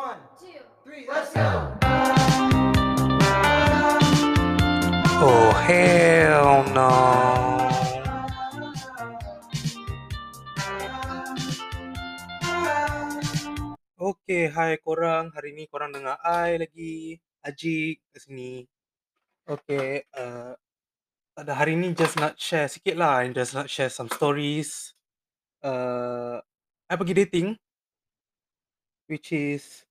One, two, three, let's go. Oh hell no. Okay, hai korang. Hari ni korang dengar I lagi, Ajik kat sini. Okay, uh, tak ada hari ni just nak share sikit lah. I just nak share some stories. Uh, I pergi dating, which is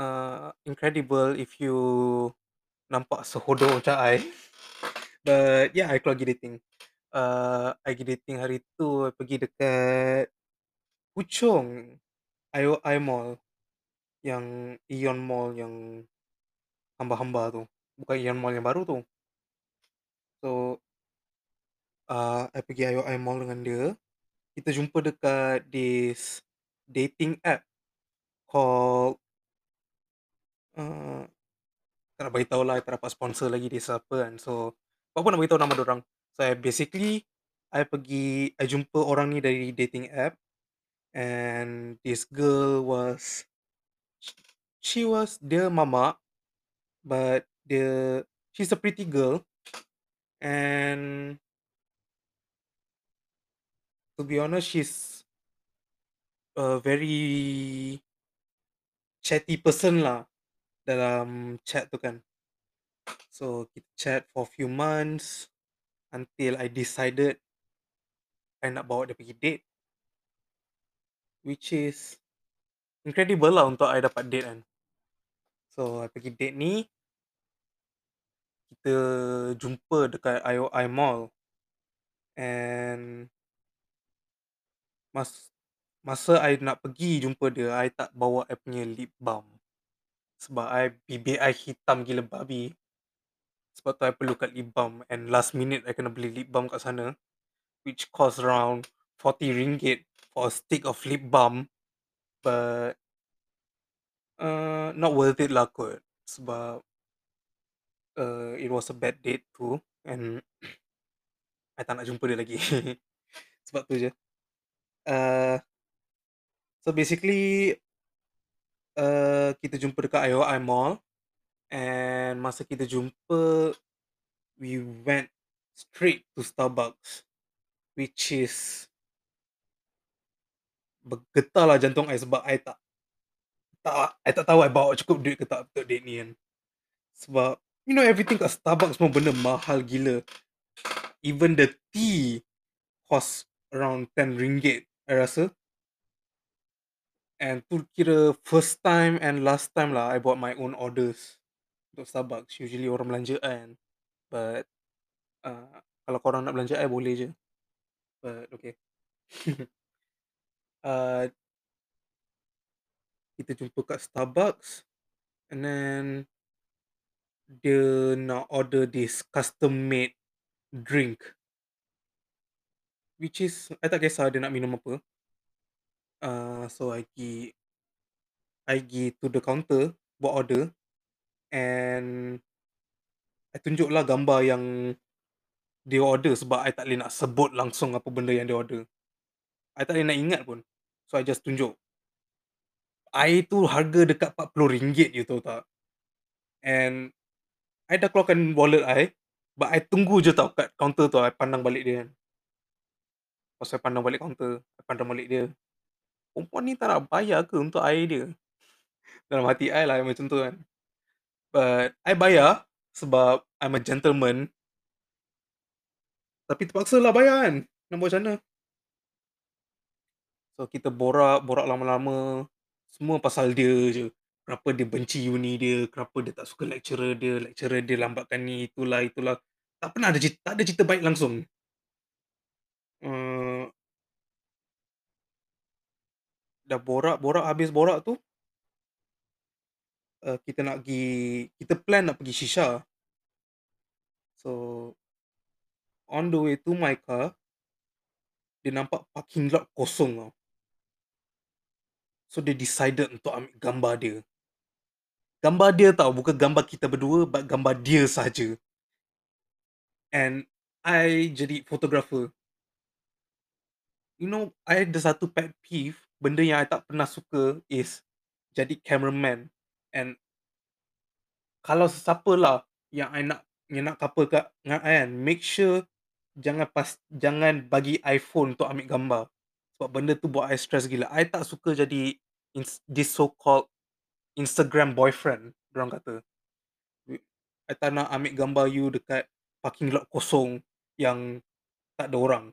uh, incredible if you nampak sehodoh macam I. But yeah, I keluar pergi dating. Uh, I pergi dating hari tu, I pergi dekat Puchong, IOI Mall. Yang Ion Mall yang hamba-hamba tu. Bukan Ion Mall yang baru tu. So, uh, I pergi IOI Mall dengan dia. Kita jumpa dekat this dating app called uh, tak nak beritahu lah, tak dapat sponsor lagi dia siapa kan. So, apa nak beritahu nama orang. So, I basically, I pergi, I jumpa orang ni dari dating app. And this girl was, she was dia mama, but dia, she's a pretty girl. And to be honest, she's a very chatty person lah dalam chat tu kan. So kita chat for few months until I decided I nak bawa dia pergi date. Which is incredible lah untuk I dapat date kan. So I pergi date ni, kita jumpa dekat IOI Mall. And mas masa I nak pergi jumpa dia, I tak bawa I punya lip balm. Sebab I bibir I hitam gila babi. Sebab tu I perlukan lip balm. And last minute I kena beli lip balm kat sana. Which cost around 40 ringgit for a stick of lip balm. But uh, not worth it lah kot. Sebab uh, it was a bad date too. And I tak nak jumpa dia lagi. Sebab tu je. Uh, so basically, uh, kita jumpa dekat IOI Mall. And masa kita jumpa, we went straight to Starbucks. Which is bergetar lah jantung I sebab I tak tak I tak tahu I bawa cukup duit ke tak untuk date ni kan. Sebab you know everything kat Starbucks semua benda mahal gila. Even the tea cost around 10 ringgit I rasa. And tu kira first time and last time lah I buat my own orders untuk Starbucks. Usually orang belanja kan. But uh, kalau korang nak belanja I boleh je. But okay. uh, kita jumpa kat Starbucks and then dia nak order this custom made drink which is I tak kisah dia nak minum apa uh, so I pergi I pergi to the counter buat order and I tunjuk lah gambar yang dia order sebab I tak boleh nak sebut langsung apa benda yang dia order I tak boleh nak ingat pun so I just tunjuk air tu harga dekat RM40 je tahu tak. And I dah keluarkan wallet I, but I tunggu je tau kat counter tu, I pandang balik dia kan. Pas I pandang balik counter, I pandang balik dia. Perempuan ni tak nak bayar ke untuk air dia? Dalam hati I lah macam tu kan. But I bayar sebab I'm a gentleman. Tapi terpaksa lah bayar kan. Nak buat macam mana? So kita borak, borak lama-lama. Semua pasal dia je. Kenapa dia benci uni dia, kenapa dia tak suka lecturer dia, lecturer dia lambatkan ni, itulah, itulah. Tak pernah ada cerita, tak ada cerita baik langsung. Uh, dah borak, borak, habis borak tu, uh, kita nak pergi, kita plan nak pergi Shisha. So, on the way to my car, dia nampak parking lot kosong tau. So dia decided untuk ambil gambar dia. Gambar dia tau, bukan gambar kita berdua, but gambar dia saja. And I jadi photographer. You know, I ada satu pet peeve, benda yang I tak pernah suka is jadi cameraman and kalau sesiapalah yang I nak yang nak couple kat dengan I kan, make sure jangan pas jangan bagi iPhone untuk ambil gambar. Sebab benda tu buat I stress gila. I tak suka jadi ins this so called Instagram boyfriend, dorang kata. I tak nak ambil gambar you dekat parking lot kosong yang tak ada orang.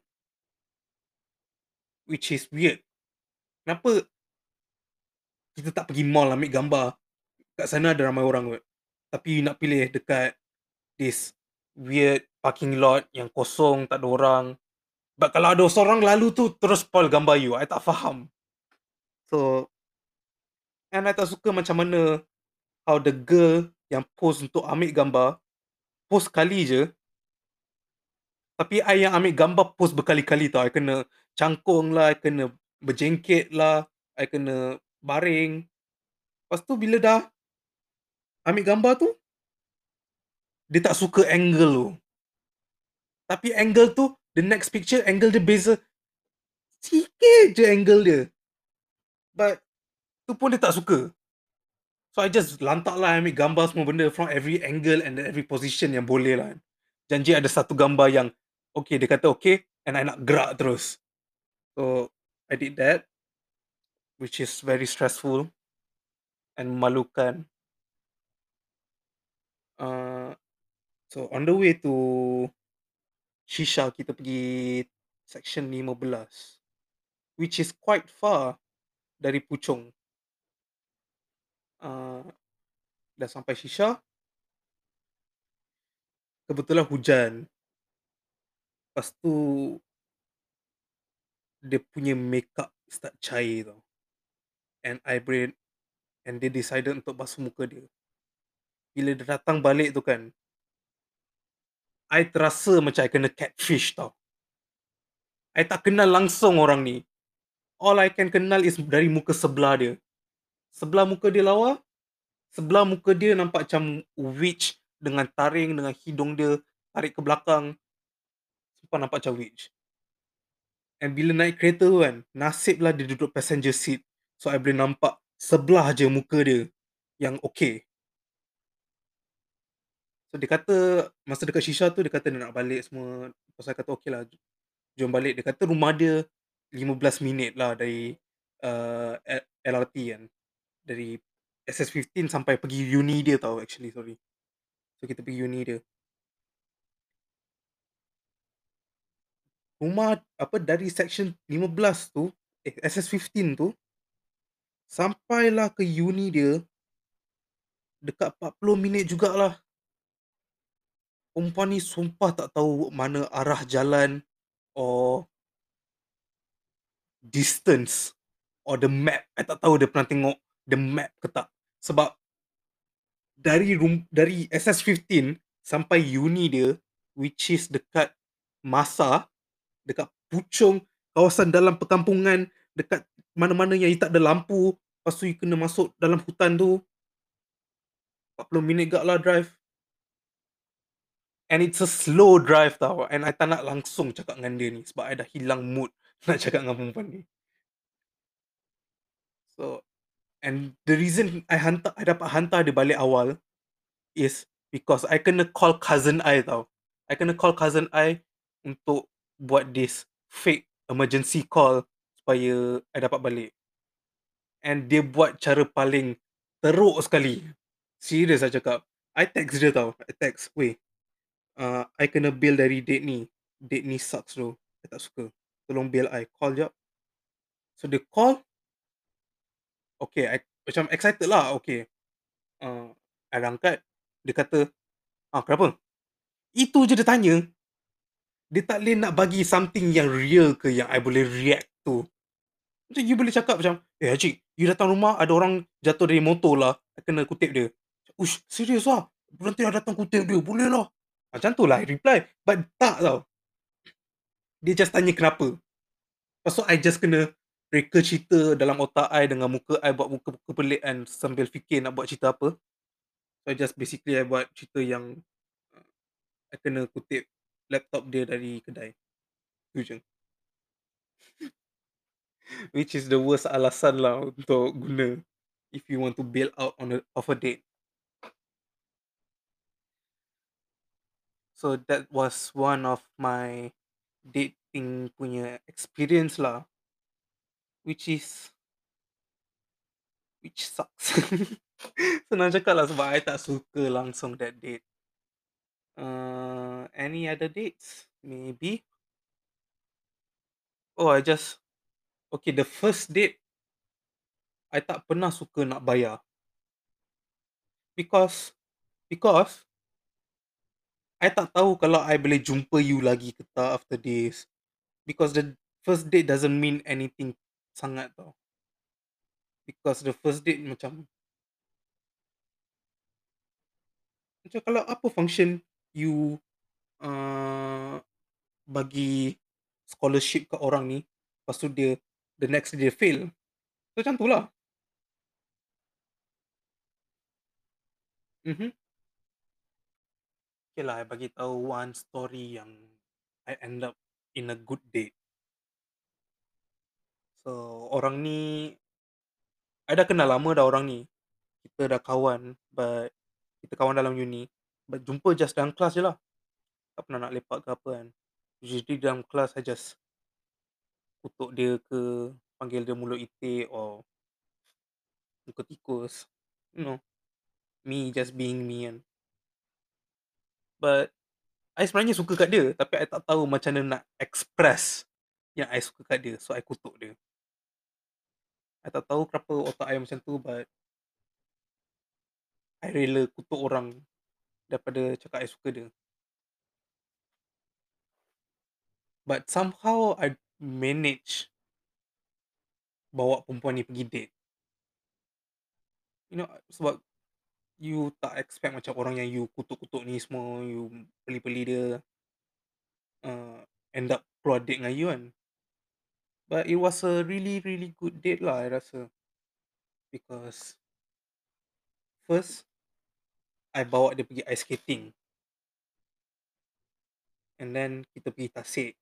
Which is weird. Kenapa kita tak pergi mall ambil gambar, kat sana ada ramai orang kot. Tapi nak pilih dekat this weird parking lot yang kosong, tak ada orang. But kalau ada seorang lalu tu terus spoil gambar you, I tak faham. So and I tak suka macam mana how the girl yang pose untuk ambil gambar, pose sekali je tapi I yang ambil gambar pose berkali-kali tau. I kena cangkung lah, I kena berjengkit lah, I kena baring. Lepas tu bila dah ambil gambar tu, dia tak suka angle tu. Tapi angle tu, the next picture, angle dia beza. Sikit je angle dia. But, tu pun dia tak suka. So, I just lantak lah ambil gambar semua benda from every angle and every position yang boleh lah. Janji ada satu gambar yang okay, dia kata okay, and I nak gerak terus. So, I did that, which is very stressful and memalukan. Uh, so, on the way to Shisha, kita pergi section 15, which is quite far dari Puchong. Uh, dah sampai Shisha. Kebetulan hujan. Lepas tu dia punya makeup start cair tau. And I braid and dia decided untuk basuh muka dia. Bila dia datang balik tu kan, I terasa macam I kena catfish tau. I tak kenal langsung orang ni. All I can kenal is dari muka sebelah dia. Sebelah muka dia lawa, sebelah muka dia nampak macam witch dengan taring, dengan hidung dia tarik ke belakang. Sumpah nampak macam witch. And bila naik kereta tu kan, nasiblah dia duduk passenger seat. So, I boleh nampak sebelah je muka dia yang okay. So, dia kata, masa dekat Shisha tu, dia kata dia nak balik semua. I kata, okay lah, jom balik. Dia kata rumah dia 15 minit lah dari uh, LRT kan. Dari SS15 sampai pergi uni dia tau actually, sorry. So, kita pergi uni dia. Rumah apa dari section 15 tu eh, SS15 tu sampailah ke uni dia dekat 40 minit jugalah. Perempuan ni sumpah tak tahu mana arah jalan or distance or the map. I tak tahu dia pernah tengok the map ke tak. Sebab dari room, dari SS15 sampai uni dia which is dekat Masa dekat pucung kawasan dalam perkampungan dekat mana-mana yang tak ada lampu lepas tu you kena masuk dalam hutan tu. 40 minit gak lah drive. And it's a slow drive tau and I tak nak langsung cakap dengan dia ni sebab I dah hilang mood nak cakap dengan perempuan ni. So and the reason I hantar I dapat hantar dia balik awal is because I kena call cousin I tau. I kena call cousin I untuk buat this fake emergency call supaya I dapat balik. And dia buat cara paling teruk sekali. Serius saya cakap. I text dia tau. I text, weh. Uh, I kena bail dari date ni. Date ni sucks tu. I tak suka. Tolong bail I. Call jap. So dia call. Okay, I macam excited lah. Okay. Uh, I angkat. Dia kata, ah kenapa? Itu je dia tanya dia tak boleh nak bagi something yang real ke yang I boleh react tu. Macam you boleh cakap macam, eh Haji, you datang rumah ada orang jatuh dari motor lah, I kena kutip dia. Ush, serius lah? Nanti I datang kutip dia, boleh lah. Macam tu lah, I reply. But tak tau. Dia just tanya kenapa. Tu, I just kena reka cerita dalam otak I dengan muka I buat muka-muka pelik kan sambil fikir nak buat cerita apa. So, I just basically I buat cerita yang uh, I kena kutip laptop dia dari kedai. Tu je. Which is the worst alasan lah untuk guna. if you want to bail out on a of a date. So that was one of my dating punya experience lah. Which is which sucks. Senang cakap lah sebab I tak suka langsung that date. Uh, any other dates? Maybe. Oh, I just okay, the first date I tak pernah suka nak bayar. Because because I tak tahu kalau I boleh jumpa you lagi ke tak after this. Because the first date doesn't mean anything sangat tau. Because the first date macam macam kalau apa function you uh, bagi scholarship kat orang ni, lepas tu dia the next dia fail. So macam tu lah. Mhm. Okay lah, I bagi tahu one story yang I end up in a good date. So, orang ni I dah kenal lama dah orang ni. Kita dah kawan, but kita kawan dalam uni. Jumpa just dalam kelas je lah. Tak pernah nak lepak ke apa kan. Usually dalam kelas I just kutuk dia ke, panggil dia mulut itik or muka tikus. You know, me just being me kan. But I sebenarnya suka kat dia, tapi I tak tahu macam mana nak express yang I suka kat dia. So, I kutuk dia. I tak tahu kenapa otak I macam tu, but I rela kutuk orang daripada cakap I suka dia. But somehow I manage bawa perempuan ni pergi date. You know, sebab you tak expect macam orang yang you kutuk-kutuk ni semua, you peli-peli dia uh, end up keluar date dengan you kan. But it was a really really good date lah I rasa. Because first I bawa dia pergi ice skating. And then kita pergi tasik.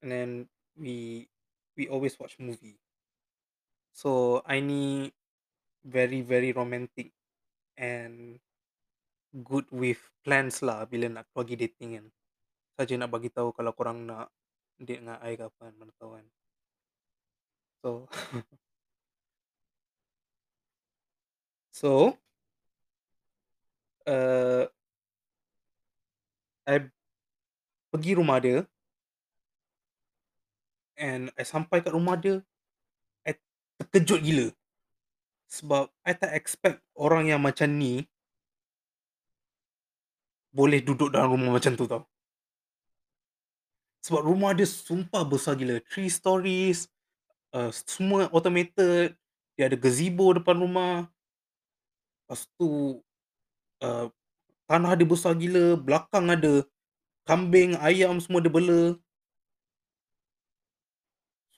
And then we we always watch movie. So I ni very very romantic and good with plans lah bila nak pergi dating kan. Saja nak bagi tahu kalau korang nak date dengan I ke apa kan, mana tahu kan. So So uh, I pergi rumah dia and I sampai kat rumah dia, I terkejut gila. Sebab I tak expect orang yang macam ni boleh duduk dalam rumah macam tu tau. Sebab rumah dia sumpah besar gila. Three stories, uh, semua automated, dia ada gazebo depan rumah. Lepas tu uh, tanah dia besar gila, belakang ada kambing, ayam semua dia bela.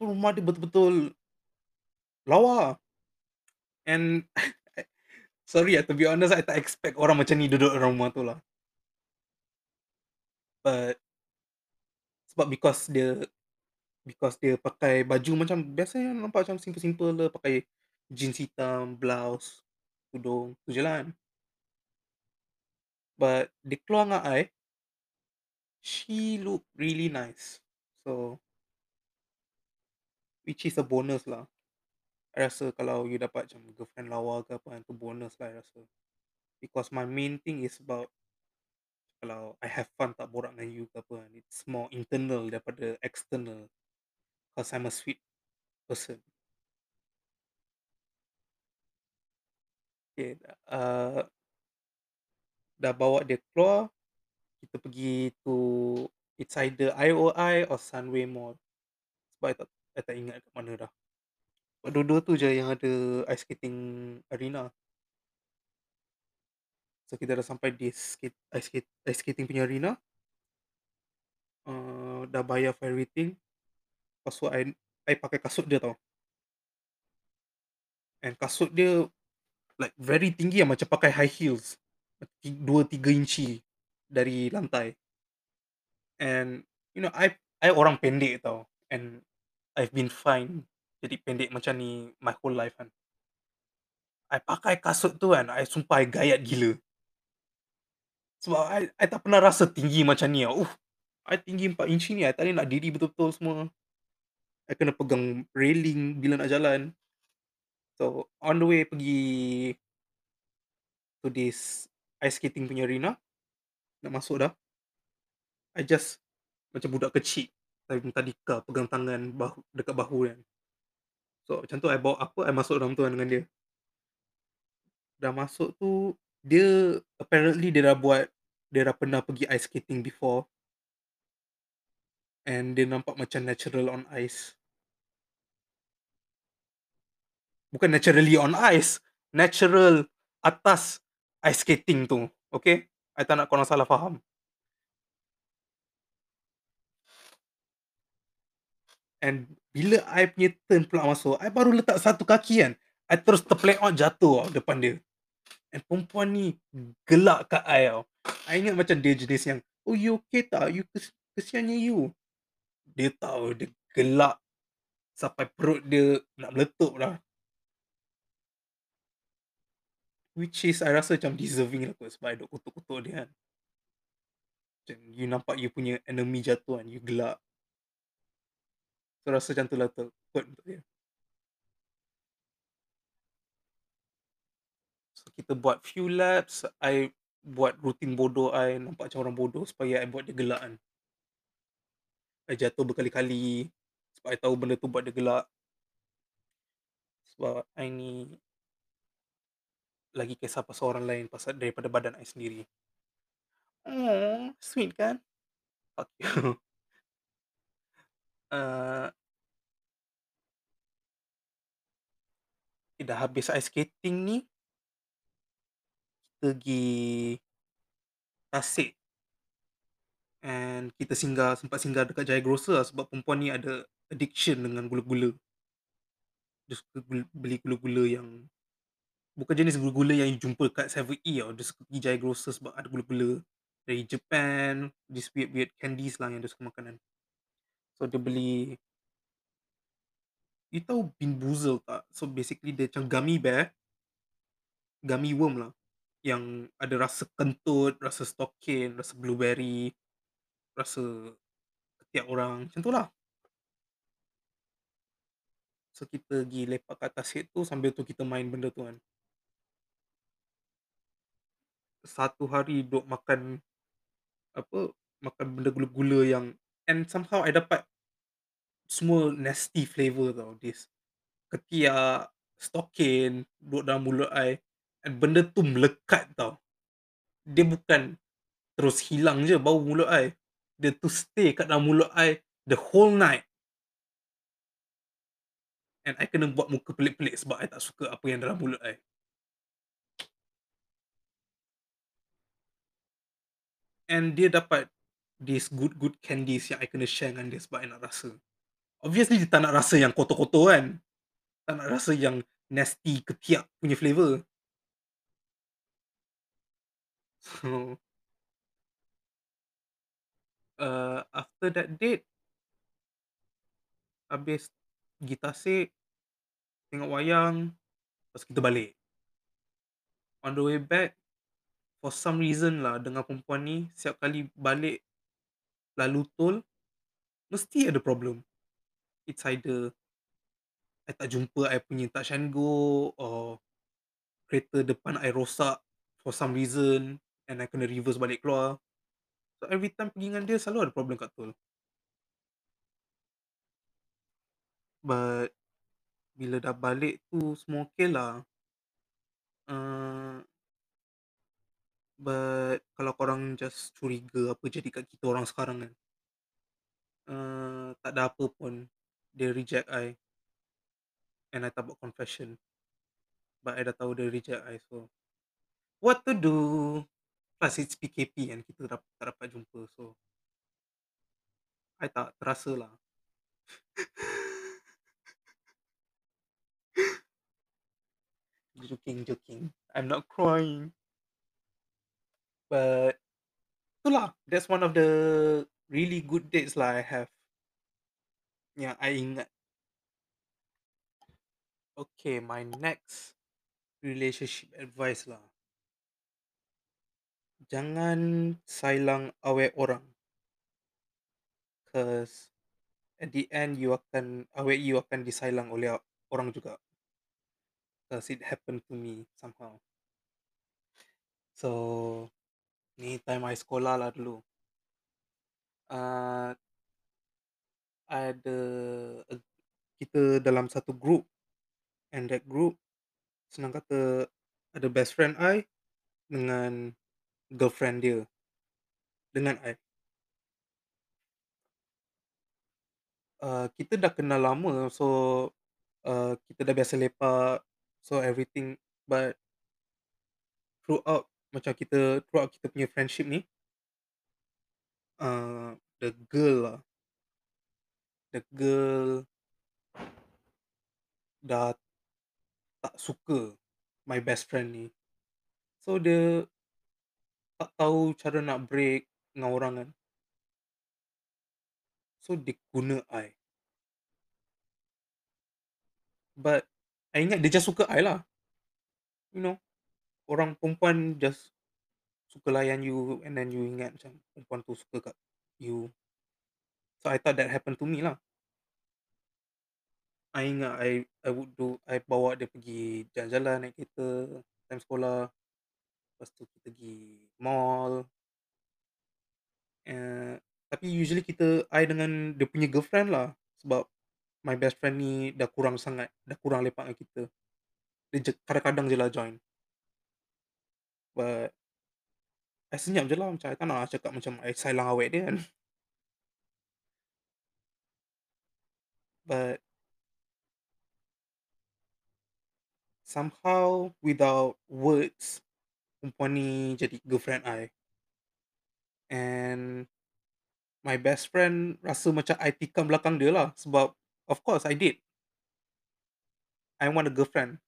So rumah dia betul-betul lawa. And sorry ah, to be honest I tak expect orang macam ni duduk dalam rumah tu lah. But sebab because dia because dia pakai baju macam biasa yang nampak macam simple-simple lah, pakai jeans hitam, blouse, tudung, tu je lah kan. But dia keluar dengan I, she look really nice. So which is a bonus lah. I rasa kalau you dapat macam girlfriend lawa ke apa kan, tu bonus lah I rasa. Because my main thing is about kalau I have fun tak borak dengan you ke apa kan, it's more internal daripada external. Cause I'm a sweet person. Okay, uh, dah bawa dia keluar, kita pergi to it's either IOI or Sunway Mall. Sebab I tak, I tak ingat kat mana dah. Sebab dua-dua tu je yang ada ice skating arena. So kita dah sampai di skate, ice, skate, ice skating punya arena. Uh, dah bayar for everything. Lepas tu I, I pakai kasut dia tau. And kasut dia like very tinggi lah macam pakai high heels. 2-3 inci dari lantai. And you know I I orang pendek tau and I've been fine jadi pendek macam ni my whole life kan. I pakai kasut tu kan, I sumpah I gayat gila. Sebab I I tak pernah rasa tinggi macam ni tau. Uh, I tinggi 4 inci ni I tak boleh nak diri betul-betul semua. I kena pegang railing bila nak jalan. So, on the way pergi to this ice skating punya arena, nak masuk dah. I just macam budak kecil time tadika pegang tangan bahu dekat bahu kan. So, macam tu I bawa apa, I masuk dalam tu dengan dia. Dah masuk tu, dia apparently dia dah buat, dia dah pernah pergi ice skating before. And dia nampak macam natural on ice. Bukan naturally on ice, natural atas ice skating tu. Okay? I tak nak korang salah faham. And bila I punya turn pula masuk, I baru letak satu kaki kan. I terus terpleot jatuh tau depan dia. And perempuan ni gelak kat I tau. I ingat macam dia jenis yang, oh you okay tak? You kes- kesiannya you. Dia tahu dia gelak sampai perut dia nak meletup lah. Which is I rasa macam deserving lah kot sebab duk kutuk-kutuk dia kan. Macam you nampak you punya enemy jatuh kan, you gelak. So rasa macam tu lah tu kot untuk dia. So kita buat few laps, I buat rutin bodoh I, nampak macam orang bodoh supaya I buat dia gelak kan. I jatuh berkali-kali sebab I tahu benda tu buat dia gelak. Sebab I ni lagi kisah pasal orang lain pasal daripada badan I sendiri. Oh, sweet kan? Fuck you. uh, dah habis ice skating ni, kita pergi Tasik. And kita singgah, sempat singgah dekat Jaya Grocer lah sebab perempuan ni ada addiction dengan gula-gula. Dia suka beli gula-gula yang bukan jenis gula-gula yang you jumpa kat 7E tau. Dia suka pergi Jaya Grocer sebab ada gula-gula dari Japan, this weird-weird candies lah yang dia suka makan kan. So dia beli You tahu Bean Boozled tak? So basically dia macam gummy bear Gummy worm lah Yang ada rasa kentut, rasa stokin, rasa blueberry Rasa ketiak orang Macam tu lah So kita pergi lepak kat seat tu Sambil tu kita main benda tu kan Satu hari duk makan Apa Makan benda gula-gula yang And somehow I dapat Semua nasty flavour tau This. Ketiak Stokin Duduk dalam mulut I And benda tu melekat tau. Dia bukan Terus hilang je bau mulut I. Dia tu stay kat dalam mulut I The whole night. And I kena buat muka pelik-pelik Sebab I tak suka apa yang dalam mulut I And dia dapat This good-good candies Yang I kena share dengan dia Sebab I nak rasa. Obviously dia tak nak rasa yang kotor-kotor kan. Tak nak rasa yang Nasty ketiak punya flavour So uh, After that date Habis Pergi Tasik Tengok wayang Lepas kita balik. On the way back For some reason lah Dengan perempuan ni Setiap kali balik Lalu tol Mesti ada problem. It's either I tak jumpa I punya touch and go Or Kereta depan I rosak For some reason And I kena reverse balik keluar. So every time pergi dengan dia Selalu ada problem kat tol. But Bila dah balik tu Semua okay lah. Uh, But Kalau korang just curiga Apa jadi kat kita orang sekarang kan uh, Tak ada apa pun Dia reject I. And I tak buat confession. But I dah tahu dia reject I So. What to do? Plus it's PKP kan Kita tak, tak dapat jumpa So. I tak terasa lah. Joking joking. I'm not crying but itulah that's one of the really good dates lah I have yang I ingat Okay, my next relationship advice lah. Jangan sailang awet orang. 'Cause at the end you akan awet you akan disailang oleh orang juga. 'Cause it happened to me somehow. So, ni time I sekolah lah dulu. Uh, ada a kita dalam satu group and that group senang kata ada best friend I dengan girlfriend dia. Dengan I. Uh, kita dah kenal lama so uh, kita dah biasa lepak so everything but throughout macam kita throughout kita punya friendship ni uh, the girl lah the girl dah tak suka my best friend ni. So dia tak tahu cara nak break dengan orang kan. So dia guna I. But I ingat dia just suka I lah. You know, orang perempuan just suka layan you and then you ingat macam perempuan tu suka kat you. So I thought that happened to me lah. I ingat I I would do I bawa dia pergi jalan-jalan naik kereta time sekolah. Lepas tu kita pergi mall. Uh, tapi usually kita I dengan dia punya girlfriend lah sebab my best friend ni dah kurang sangat, dah kurang lepak dengan kita. Dia je kadang-kadang je lah join. But I senyap je lah macam I tak nak cakap macam I sailang awet dia kan. But somehow without words perempuan ni jadi girlfriend I. And my best friend rasa macam I tikam belakang dia lah sebab of course I did. I want a girlfriend.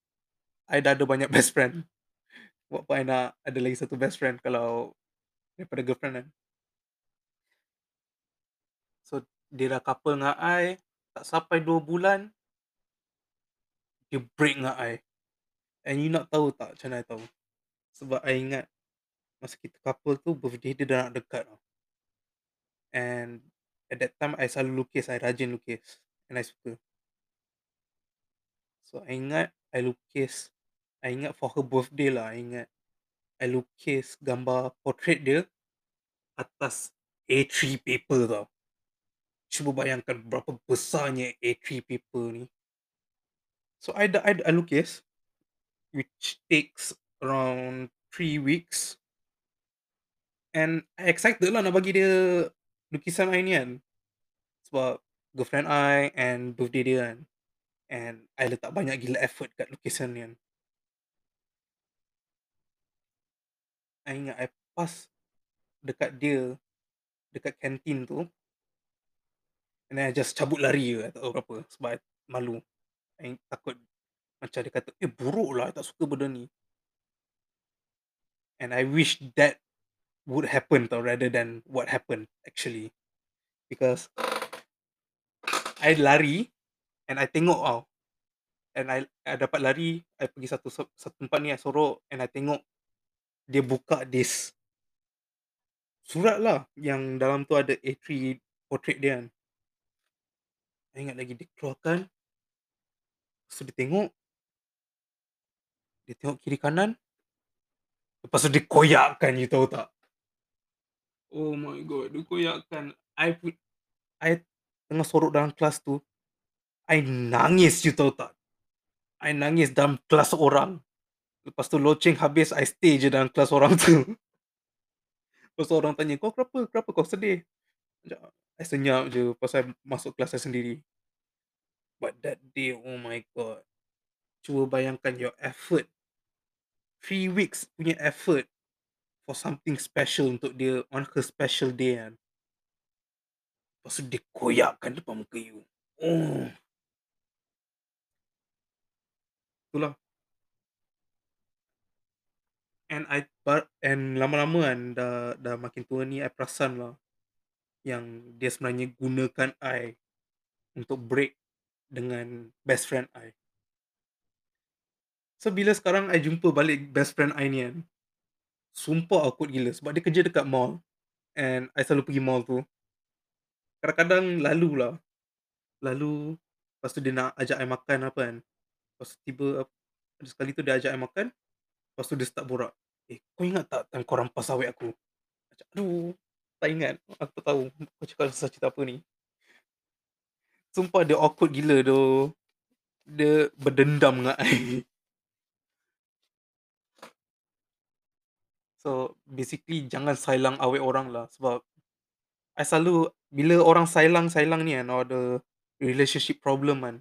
I dah ada banyak best friend. I nak ada lagi satu best friend kalau daripada girlfriend kan. So dia dah couple dengan I, tak sampai 2 bulan dia break dengan I. And you nak tahu tak macam mana I tahu? Sebab I ingat masa kita couple tu birthday dia dah nak dekat tau. And at that time I selalu lukis, I rajin lukis and I suka. So I ingat I lukis, I ingat for her birthday lah, I ingat I lukis gambar portrait dia atas A3 paper tau. Cuba bayangkan berapa besarnya A3 paper ni. So I dah I, I lukis which takes around 3 weeks. And I excited lah nak bagi dia lukisan I ni kan. Sebab girlfriend I and birthday dia kan. And I letak banyak gila effort kat lukisan ni kan. I ingat I pas dekat dia, dekat kantin tu. And then I just cabut lari je, tak tahu kenapa. Sebab I malu. I takut macam dia kata, eh buruk lah, I tak suka benda ni. And I wish that would happen tau rather than what happened actually. Because I lari and I tengok tau. And I, I dapat lari, I pergi satu satu tempat ni, I sorok and I tengok dia buka this surat lah yang dalam tu ada A3 portrait dia kan. I ingat lagi dia keluarkan. Lepas tu dia tengok. Dia tengok kiri kanan. Lepas tu dia koyakkan, you tahu tak? Oh my god, dia koyakkan. I put, I tengah sorok dalam kelas tu. I nangis, you tahu tak? I nangis dalam kelas orang. Lepas tu loceng habis, I stay je dalam kelas orang tu. Lepas tu orang tanya, kau kenapa? Kenapa kau sedih? I senyap je pasal masuk kelas saya sendiri. But that day, oh my god. Cuba bayangkan your effort. Three weeks punya effort for something special untuk dia on her special day kan. Lepas tu dia koyakkan depan muka you. Oh. Itulah. And I and lama-lama kan dah dah makin tua ni I perasan lah yang dia sebenarnya gunakan I untuk break dengan best friend I. So, bila sekarang I jumpa balik best friend I ni kan, sumpah awkward gila sebab dia kerja dekat mall and I selalu pergi mall tu. Kadang-kadang lalu lah, lalu lepas tu dia nak ajak I makan apa kan, lepas tu tiba ada sekali tu dia ajak I makan, lepas tu dia start borak, "Eh, kau ingat tak time kau rampas awet aku?" Macam, aduh, tak ingat, aku tak tahu kau cakap pasal cerita apa ni. Sumpah dia awkward gila doh. Dia berdendam dengan I. So, basically jangan silang awet orang lah sebab I selalu bila orang silang-silang ni kan or ada relationship problem kan,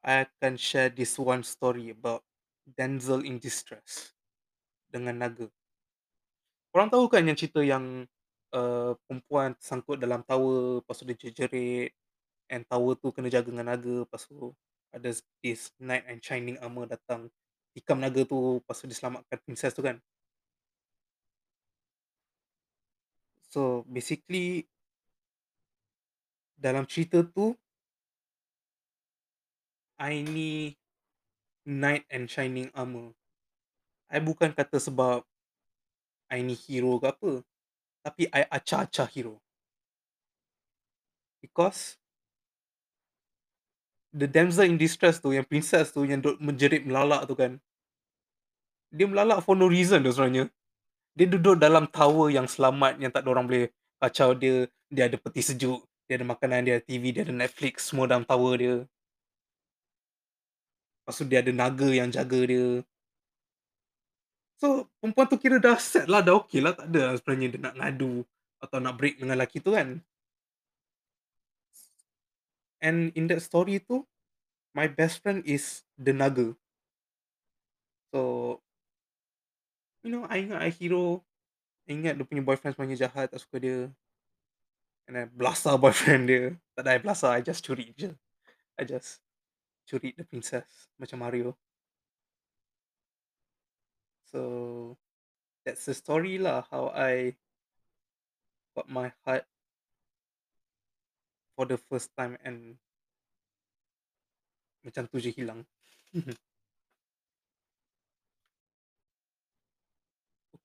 I akan share this one story about damsel in distress dengan naga. Korang tahu kan yang cerita yang, uh, perempuan tersangkut dalam tower, lepas tu dia jerit-jerit and tower tu kena jaga dengan naga, lepas tu ada this knight in shining armour datang tikam naga tu, lepas tu dia selamatkan princess tu kan? So, basically dalam cerita tu I ni knight in shining armour. I bukan kata sebab I ni hero ke apa, tapi I acah-acah hero. Because the damsel in distress tu, yang princess tu yang menjerit melalak tu kan, dia melalak for no reason dah sebenarnya. Dia duduk dalam tower yang selamat, yang tak ada orang boleh kacau dia, dia ada peti sejuk, dia ada makanan, dia ada TV, dia ada Netflix, semua dalam tower dia. Lepas tu dia ada naga yang jaga dia. So, perempuan tu kira dah set lah, dah okey lah, tak ada lah sebenarnya dia nak ngadu atau nak break dengan lelaki tu kan. And in that story tu, my best friend is the naga. So you know, I ingat I hero, I ingat dia punya boyfriend sebenarnya jahat, tak suka dia. And I blasah boyfriend dia. Tak ada I blasah, I just curi je. I just curi the princess macam Mario. So, that's the story lah how I got my heart for the first time and macam tu je hilang.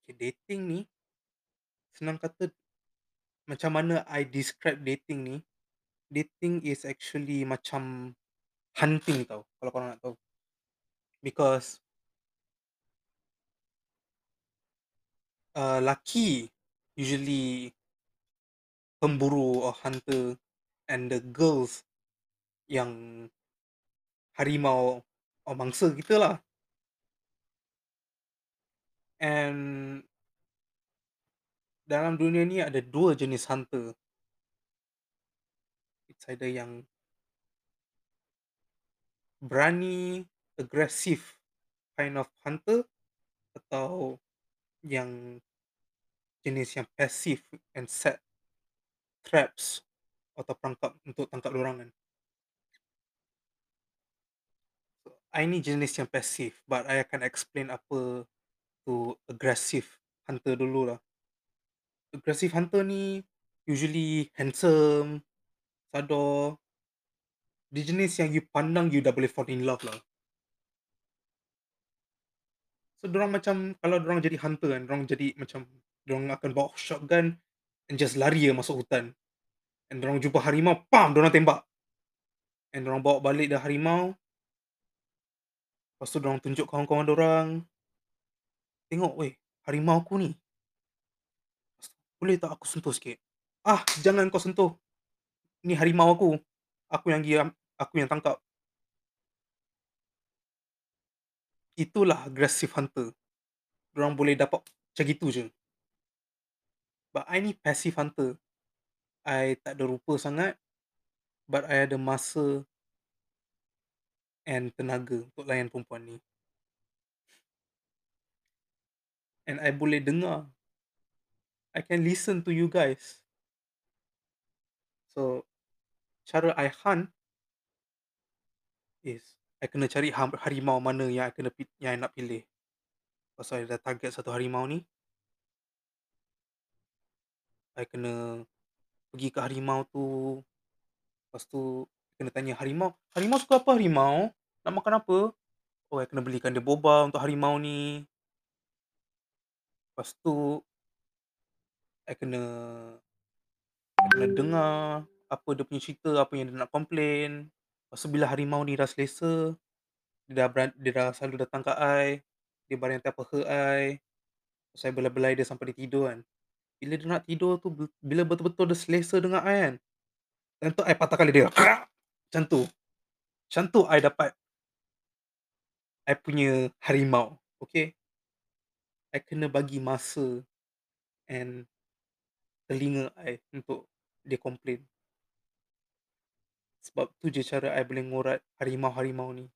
Okay, dating ni senang kata macam mana I describe dating ni, dating is actually macam hunting tau, kalau korang nak tahu. Because uh, laki usually pemburu or hunter and the girls yang harimau or mangsa kita lah. And dalam dunia ni ada dua jenis hunter. It's either yang berani, aggressive kind of hunter atau yang jenis yang passive and set traps atau perangkap untuk tangkap orang kan. So, I ni jenis yang passive but I akan explain apa tu aggressive hunter dulu lah. Aggressive hunter ni usually handsome, sadar. Dia jenis yang you pandang you dah boleh fall in love lah. So, dorang macam kalau dorang jadi hunter kan, dorang jadi macam dorang akan bawa shotgun and just lari masuk hutan. And dorang jumpa harimau, pam! Dorang tembak. And dorang bawa balik dah harimau. Lepas tu dorang tunjuk kawan-kawan dorang. Tengok, weh, harimau aku ni. Boleh tak aku sentuh sikit? Ah, jangan kau sentuh. Ni harimau aku. Aku yang gi aku yang tangkap. Itulah aggressive hunter. Dorang boleh dapat macam gitu je. But I ni passive hunter. I tak ada rupa sangat. But I ada masa and tenaga untuk layan perempuan ni. And I boleh dengar. I can listen to you guys. So, cara I hunt is I kena cari harimau mana yang I kena yang I nak pilih. Pasal I dah target satu harimau ni. I kena pergi ke harimau tu. Lepas tu kena tanya harimau, "Harimau suka apa harimau? Nak makan apa?" Oh, I kena belikan dia boba untuk harimau ni. Lepas tu I kena I kena dengar apa dia punya cerita, apa yang dia nak complain. Lepas tu bila harimau ni dah selesa, dia dah beran dia dah selalu datang kat I, dia baring atas paha I, lepas tu I belai-belai dia sampai dia tidur kan. Bila dia nak tidur tu, bil bila betul-betul dia selesa dengan I kan, time tu I patah kala dia, macam tu. Macam tu I dapat I punya harimau, okay. I kena bagi masa and telinga I untuk dia complain. Sebab tu je cara I boleh ngorat harimau-harimau ni.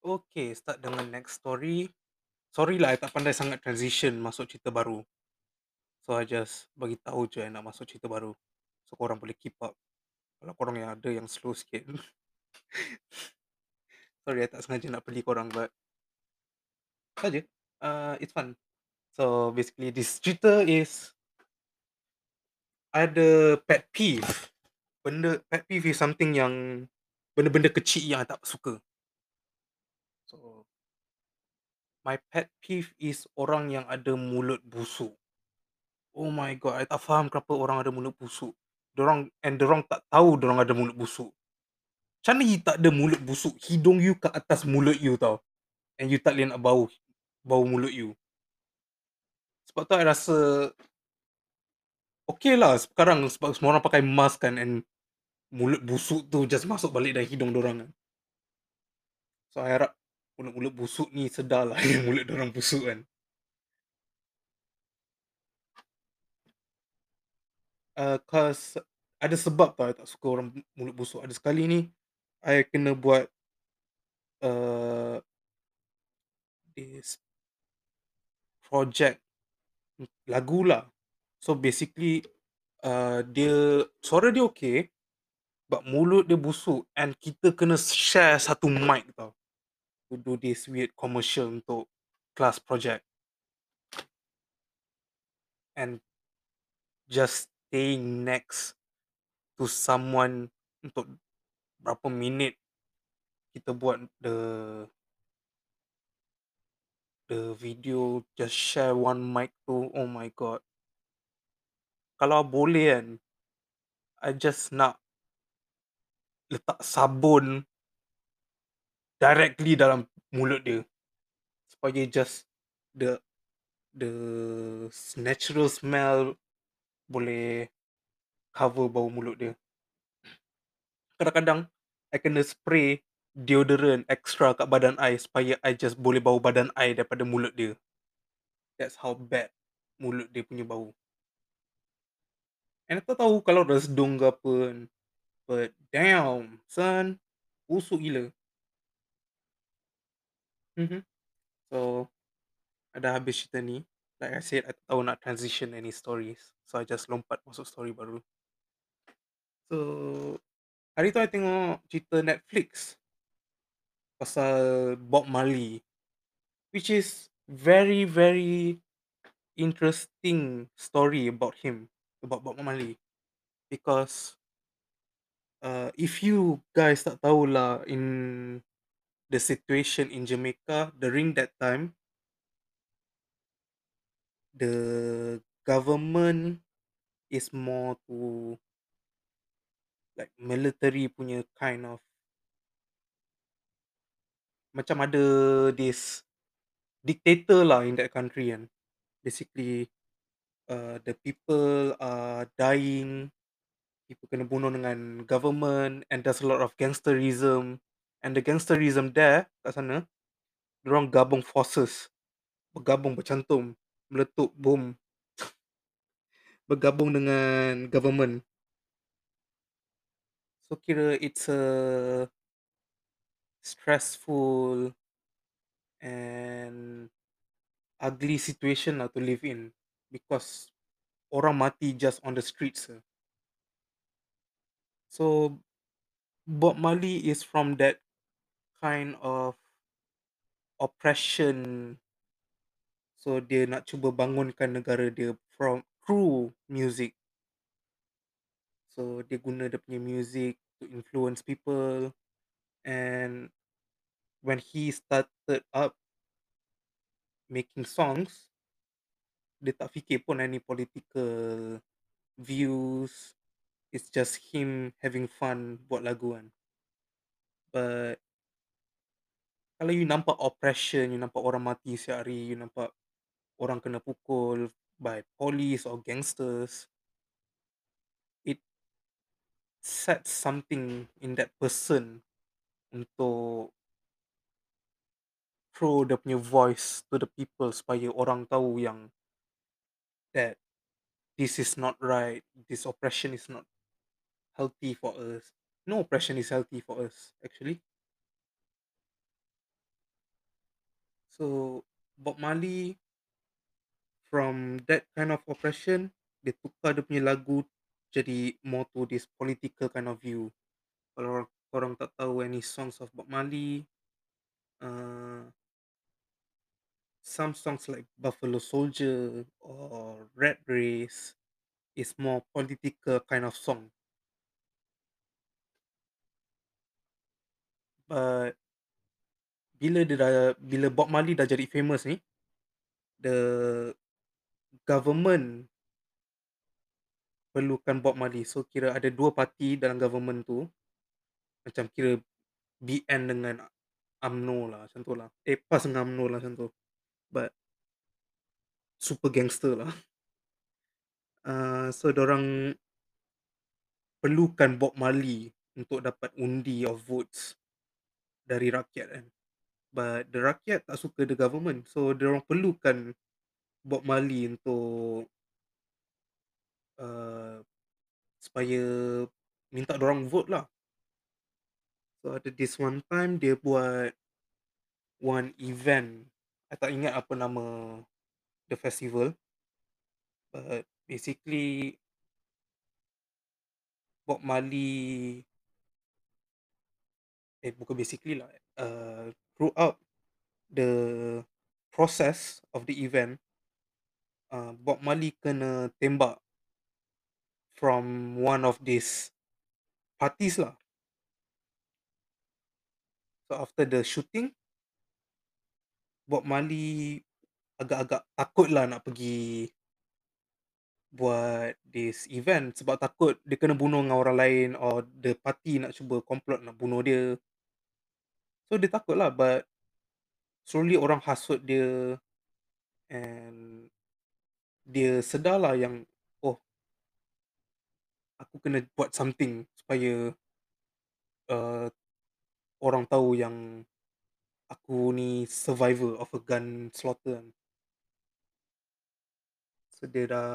Okay, start dengan next story. Sorry lah I tak pandai sangat transition masuk cerita baru. So, I just bagi tahu je I nak masuk cerita baru. So, korang boleh keep up. Kalau korang yang ada yang slow sikit. Sorry I tak sengaja nak beli korang but saja, uh, it's fun. So, basically this cerita is I ada pet peeve. Benda pet peeve is something yang benda-benda kecil yang I tak suka. So my pet peeve is orang yang ada mulut busuk. Oh my god, I tak faham kenapa orang ada mulut busuk. Dorang and dorang tak tahu dorang ada mulut busuk. Macam mana you tak ada mulut busuk, hidung you kat atas mulut you tau. And you tak boleh nak bau bau mulut you. Sebab tu I rasa okay lah sekarang sebab semua orang pakai mask kan and mulut busuk tu just masuk balik dalam hidung dorang kan. So I harap mulut-mulut busuk ni sedar lah yang mulut dorang busuk kan. Uh, cause ada sebab tau I tak suka orang mulut busuk. Ada sekali ni I kena buat uh, this project lagu lah. So basically uh, dia suara dia okay but mulut dia busuk and kita kena share satu mic tau to do this weird commercial untuk class project. And just staying next to someone untuk berapa minit kita buat the the video just share one mic tu oh my god. Kalau boleh kan I just nak letak sabun directly dalam mulut dia. Supaya just the the natural smell boleh cover bau mulut dia. Kadang-kadang I kena spray deodorant extra kat badan I supaya I just boleh bau badan I daripada mulut dia. That's how bad mulut dia punya bau. And tak tahu kalau resdung ke apa. But damn son, busuk gila. Mhm. So, I dah habis cerita ni. Like I said, I tak tahu nak transition any stories. So, I just lompat masuk story baru. So, hari tu I tengok cerita Netflix pasal Bob Marley. Which is very very interesting story about him, about Bob Marley. Because uh, if you guys tak tahu lah in the situation in Jamaica during that time, the government is more to like military punya kind of macam ada this dictator lah in that country kan. Basically, uh, the people are dying, people kena bunuh dengan government and there's a lot of gangsterism. And the gangsterism there kat sana, dorang gabung forces. Bergabung bercantum, meletup bom. Bergabung dengan government. So kira it's a stressful and ugly situation lah to live in because orang mati just on the streets. So Bob Marley is from that kind of oppression. So dia nak cuba bangunkan negara dia from through music. So dia guna dia punya music to influence people, and when he started up making songs dia tak fikir pun any political views, it's just him having fun buat lagu kan. But kalau you nampak oppression, you nampak orang mati setiap hari, you nampak orang kena pukul by police or gangsters it sets something in that person untuk throw dia punya voice to the people supaya orang tahu yang that this is not right, this oppression is not healthy for us. No oppression is healthy for us actually. So Bob Marley from that kind of oppression, dia tukar dia punya lagu jadi more to this political kind of view. Kalau korang tak tahu any songs of Bob Marley, uh, some songs like Buffalo Soldier or Red Race is more political kind of song. But bila dia dah bila Bob Marley dah jadi famous ni, the government perlukan Bob Marley. So kira ada dua parti dalam government tu. Macam kira BN dengan UMNO lah macam tu lah. Eh PAS dengan UMNO lah macam tu. But super gangster lah. Uh, so orang perlukan Bob Marley untuk dapat undi of votes dari rakyat kan. But the rakyat tak suka the government. So orang perlukan Bob Marley untuk uh, supaya minta orang vote lah. So ada this one time dia buat one event. I tak ingat apa nama the festival. But basically Bob Marley eh bukan basically lah uh, throughout the process of the event uh, Bob Marley kena tembak from one of these parties lah so after the shooting Bob Marley agak-agak takut lah nak pergi buat this event sebab takut dia kena bunuh dengan orang lain or the party nak cuba complot nak bunuh dia. So dia takut lah but slowly orang hasut dia and dia sedar lah yang oh aku kena buat something supaya uh, orang tahu yang aku ni survivor of a gun slaughter kan. So dia dah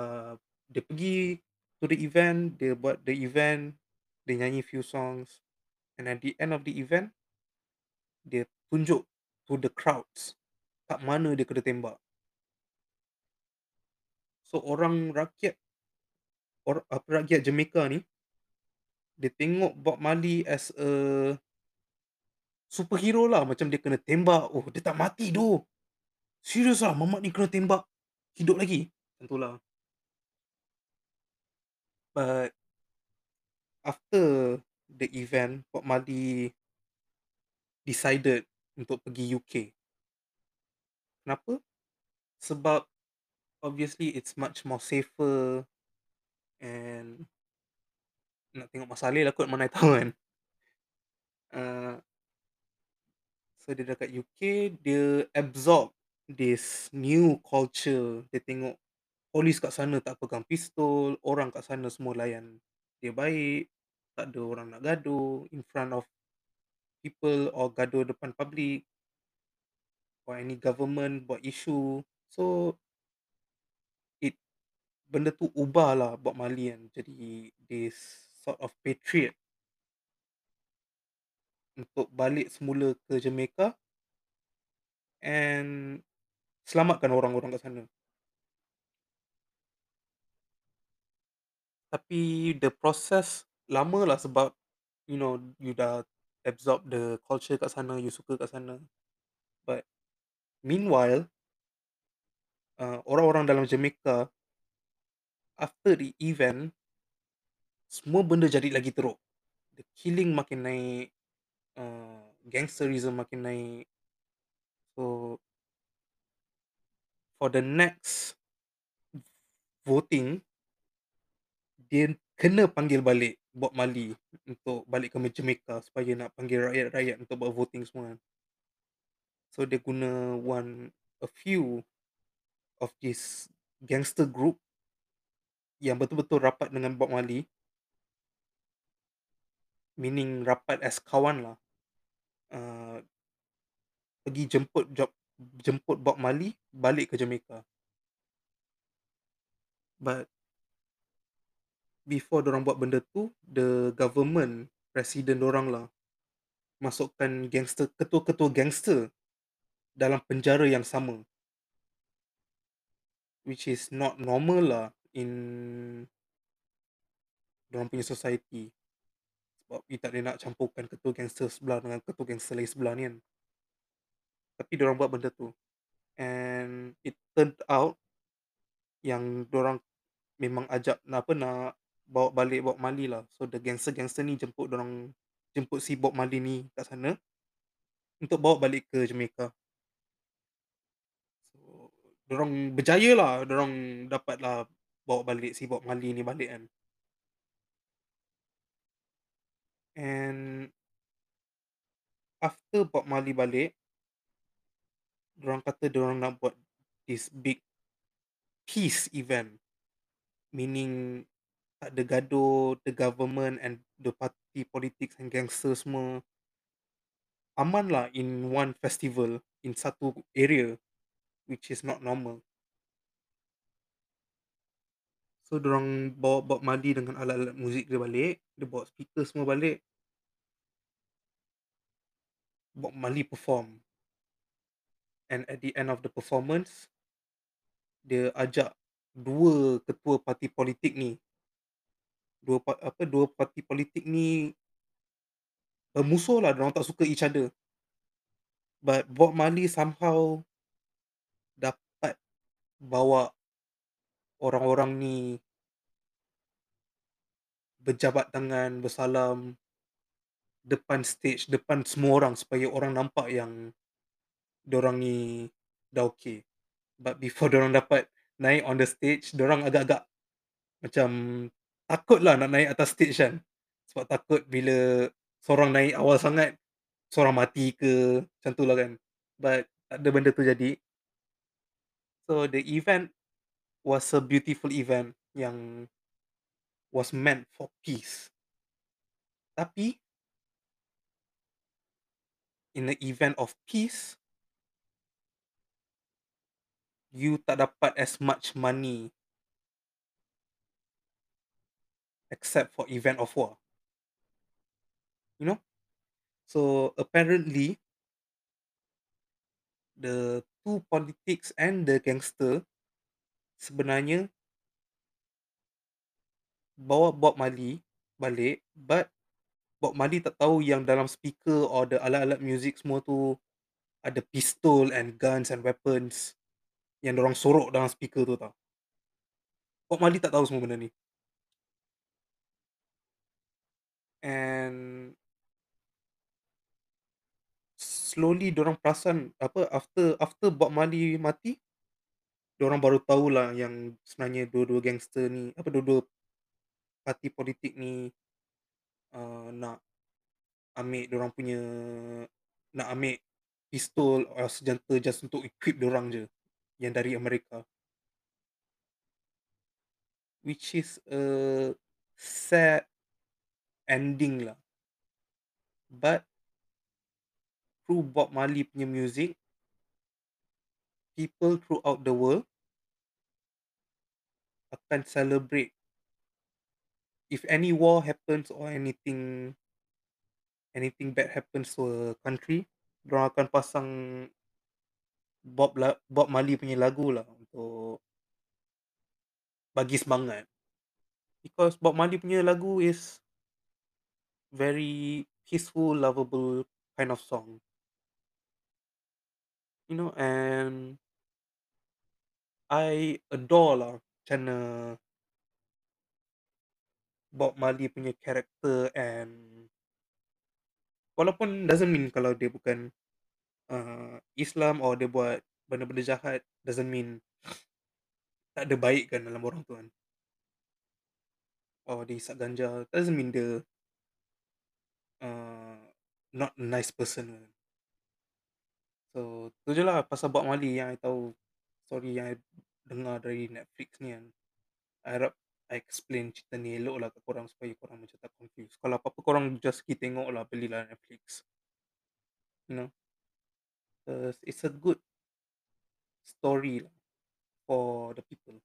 dia pergi to the event, dia buat the event, dia nyanyi few songs and at the end of the event dia tunjuk to the crowds kat mana dia kena tembak. So orang rakyat or, apa rakyat Jamaica ni dia tengok Bob Marley as a superhero lah macam dia kena tembak oh dia tak mati doh. Serius lah mamat ni kena tembak hidup lagi. Macam tu lah. But after the event, Bob Marley decided untuk pergi UK. Kenapa? Sebab obviously it's much more safer and nak tengok masalah lah kot mana tahu kan. Uh, so dia dekat UK, dia absorb this new culture. Dia tengok polis kat sana tak pegang pistol, orang kat sana semua layan dia baik, tak ada orang nak gaduh in front of people or gaduh depan public or any government buat isu. So it benda tu ubahlah Bob Marley kan jadi this sort of patriot untuk balik semula ke Jamaica and selamatkan orang-orang kat sana. Tapi the process lama lah sebab you know you dah absorb the culture kat sana, you suka kat sana. But meanwhile uh, orang-orang dalam Jamaica after the event semua benda jadi lagi teruk. the killing makin naik, uh, gangsterism makin naik. So for the next voting dia kena panggil balik Bob Marley untuk balik ke Jamaica supaya nak panggil rakyat-rakyat untuk buat voting semua kan. So dia guna one a few of this gangster group yang betul-betul rapat dengan Bob Marley. Meaning rapat as kawan lah. Uh, pergi jemput job jemput Bob Marley balik ke Jamaica. But before orang buat benda tu, the government, presiden orang lah masukkan gangster ketua-ketua gangster dalam penjara yang sama. Which is not normal lah in orang punya society. Sebab we tak boleh nak campurkan ketua gangster sebelah dengan ketua gangster lain sebelah ni kan. Tapi orang buat benda tu. And it turned out yang orang memang ajak nak apa nak bawa balik Bob Marley lah. So the gangster-gangster ni jemput orang jemput si Bob Marley ni kat sana untuk bawa balik ke Jamaica. So dorang berjaya lah, dorang dapat lah bawa balik si Bob Marley ni balik kan. And after Bob Marley balik, dorang kata dorang nak buat this big peace event. Meaning tak ada gaduh, the government and the party politics and gangster semua aman lah in one festival in satu area which is not normal. So dorang bawa Bob Marley dengan alat-alat muzik dia balik, dia bawa speaker semua balik. Bob Marley perform. And at the end of the performance, dia ajak dua ketua parti politik ni. Dua apa dua parti politik ni bermusuh lah, dorang tak suka each other. But Bob Marley somehow dapat bawa orang-orang ni berjabat tangan, bersalam depan stage, depan semua orang supaya orang nampak yang dorang ni dah okay. But before dorang dapat naik on the stage, dorang agak-agak macam takut lah nak naik atas stage kan. Sebab takut bila seorang naik awal sangat, seorang mati ke, macam tu lah kan. But tak ada benda tu jadi. So the event was a beautiful event yang was meant for peace. Tapi in the event of peace, you tak dapat as much money except for event of war. You know? So apparently the two politics and the gangster sebenarnya bawa Bob Marley balik but Bob Marley tak tahu yang dalam speaker or the alat-alat muzik semua tu ada pistol and guns and weapons yang orang sorok dalam speaker tu tau. Bob Marley tak tahu semua benda ni. And slowly orang perasan apa after after Bob Marley mati orang baru tahulah yang sebenarnya dua-dua gangster ni apa dua-dua parti politik ni uh, nak ambil orang punya nak ambil pistol atau senjata just untuk equip orang je yang dari Amerika. Which is a sad ending lah. But through Bob Marley punya music, people throughout the world akan celebrate if any war happens or anything anything bad happens to a country, diorang akan pasang Bob la Bob Marley punya lagu lah untuk bagi semangat. Because Bob Marley punya lagu is very peaceful, lovable kind of song. You know, and I adore lah mana Bob Marley punya character and Walaupun doesn't mean kalau dia bukan, uh, Islam or dia buat benda-benda jahat, doesn't mean tak ada baik kan dalam orang tu kan. Or dia hisap ganja, doesn't mean dia uh, not nice person. So, tu je lah pasal Bob Marley yang I tahu story yang I dengar dari Netflix ni kan. I harap I explain cerita ni elok lah kat korang supaya korang macam tak confused. Kalau apa-apa korang just pergi tengok lah, belilah Netflix. You know? Cause it's a good story lah for the people?